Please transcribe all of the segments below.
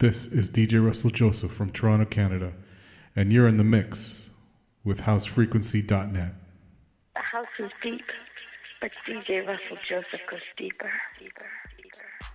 This is DJ Russell Joseph from Toronto, Canada, and you're in the mix with housefrequency.net. The house is deep, but DJ Russell Joseph goes deeper, deeper. deeper.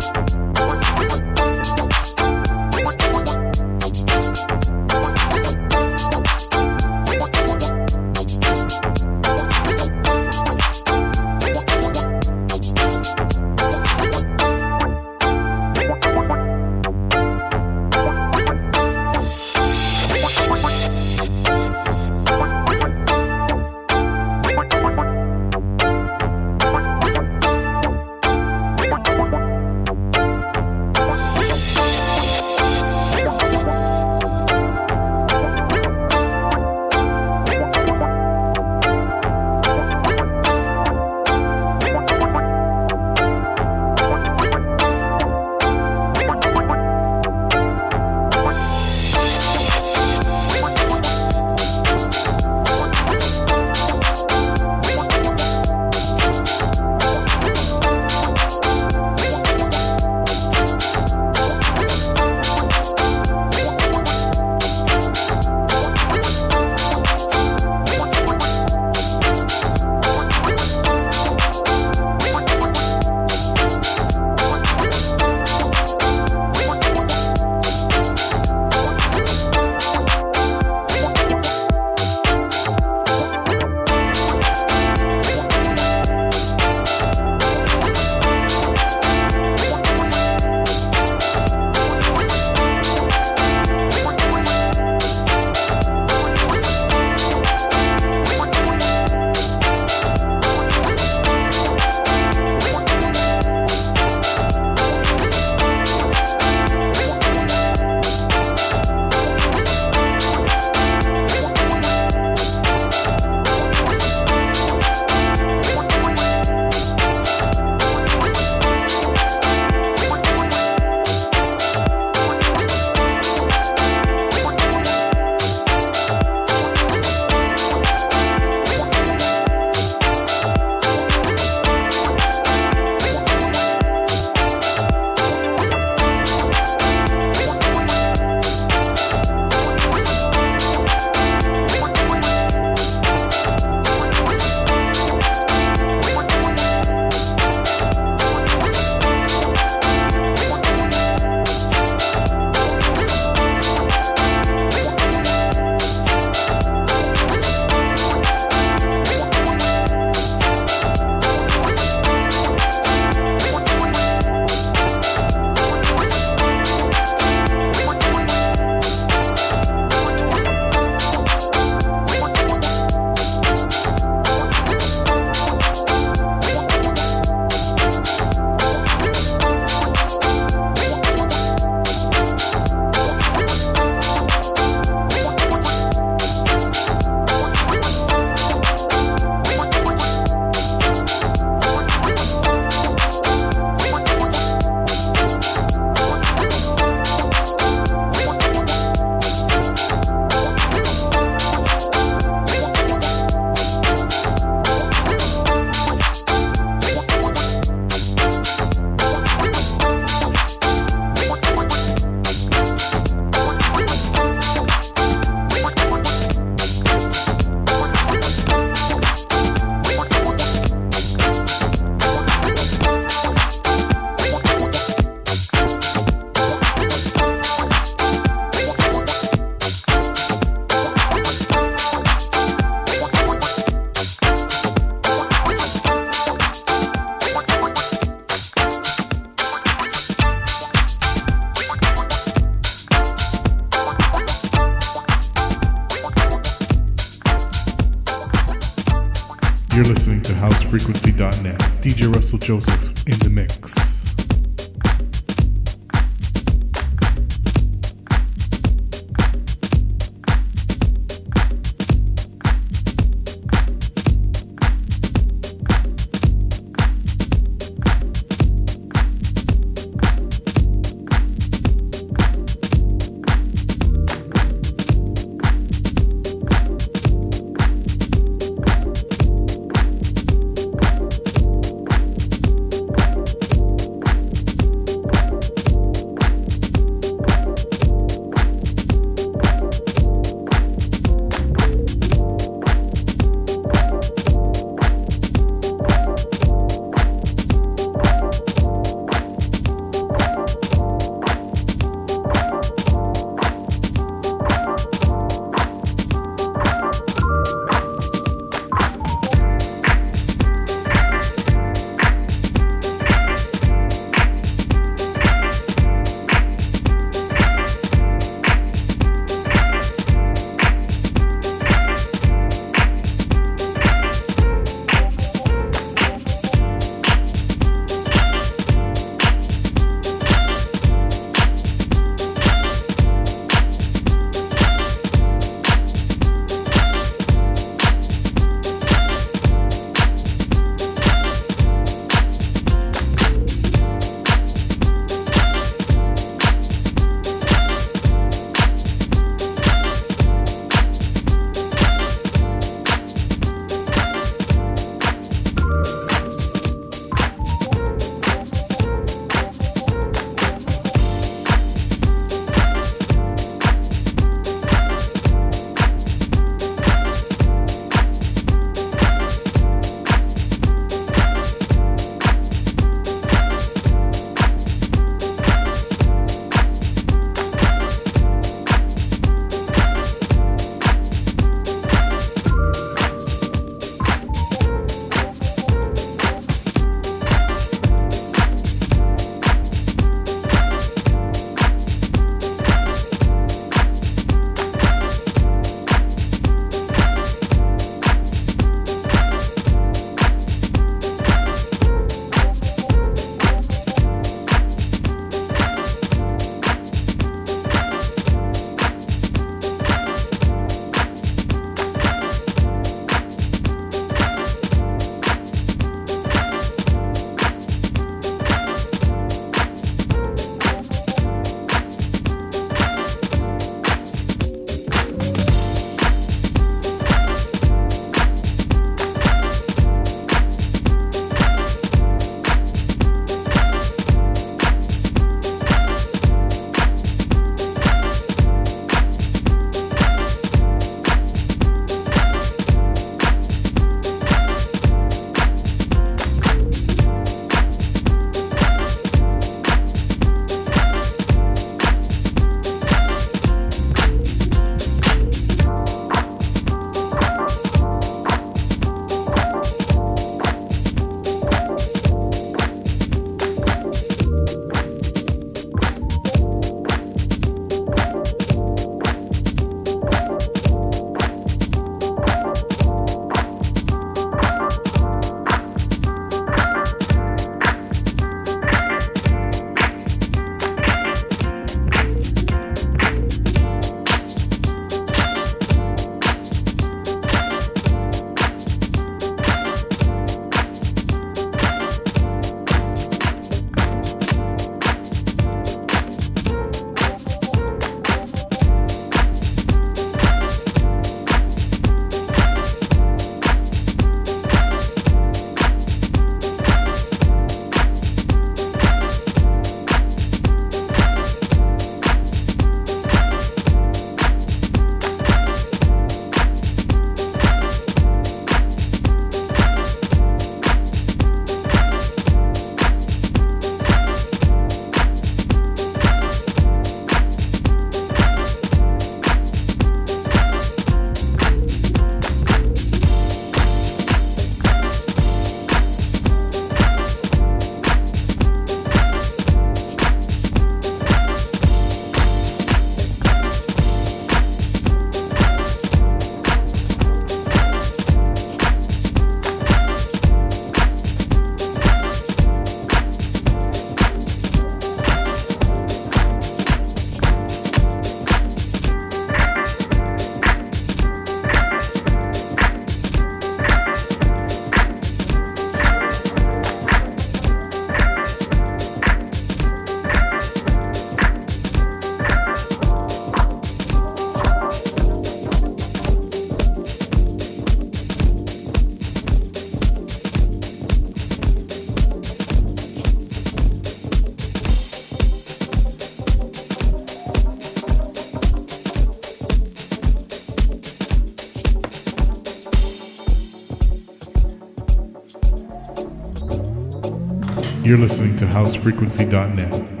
housefrequency.net.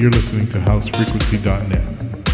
You're listening to housefrequency.net.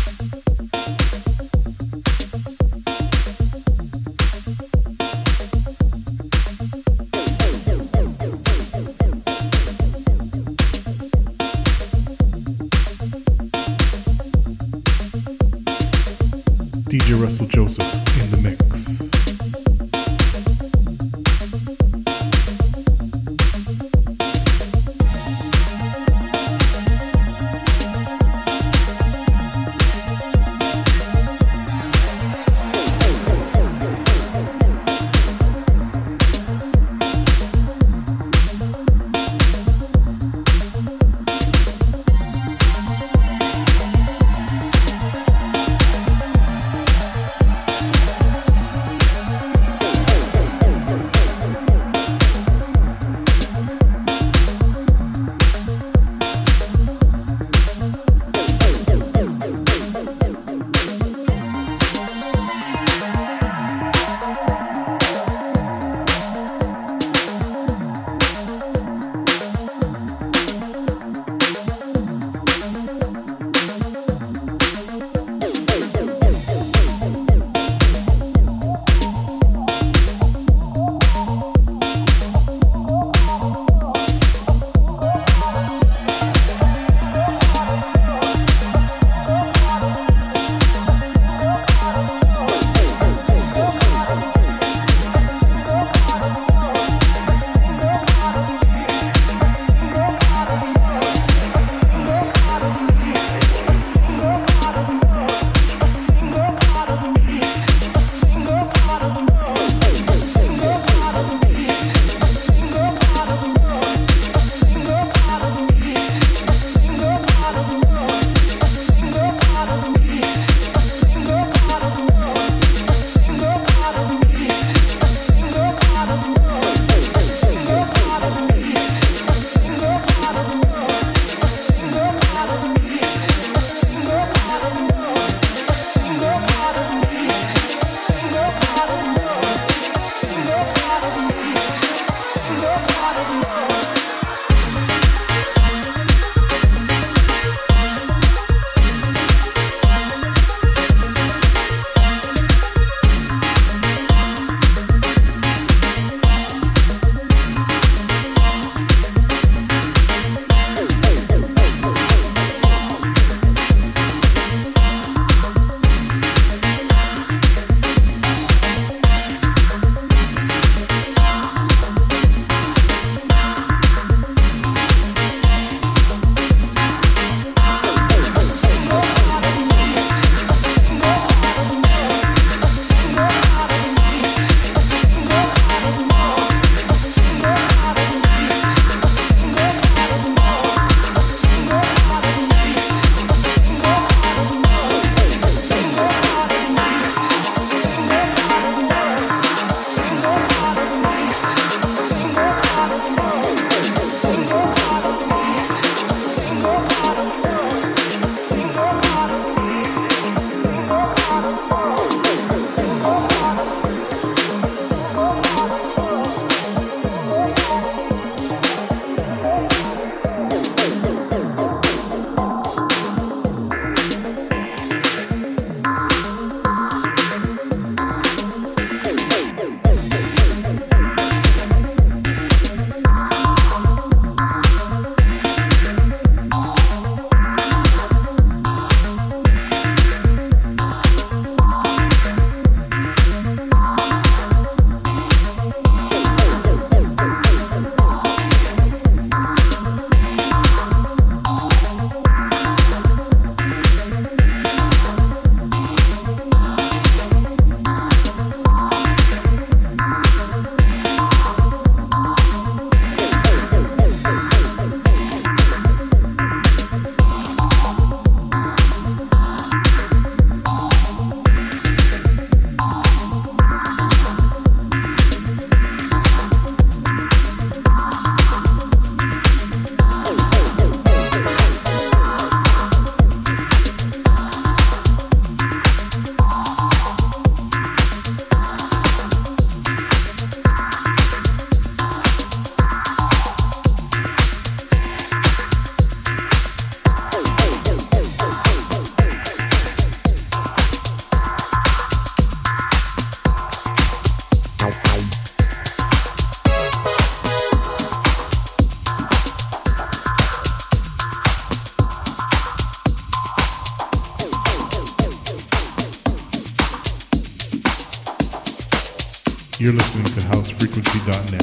You're listening to housefrequency.net.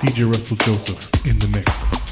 DJ Russell Joseph in the mix.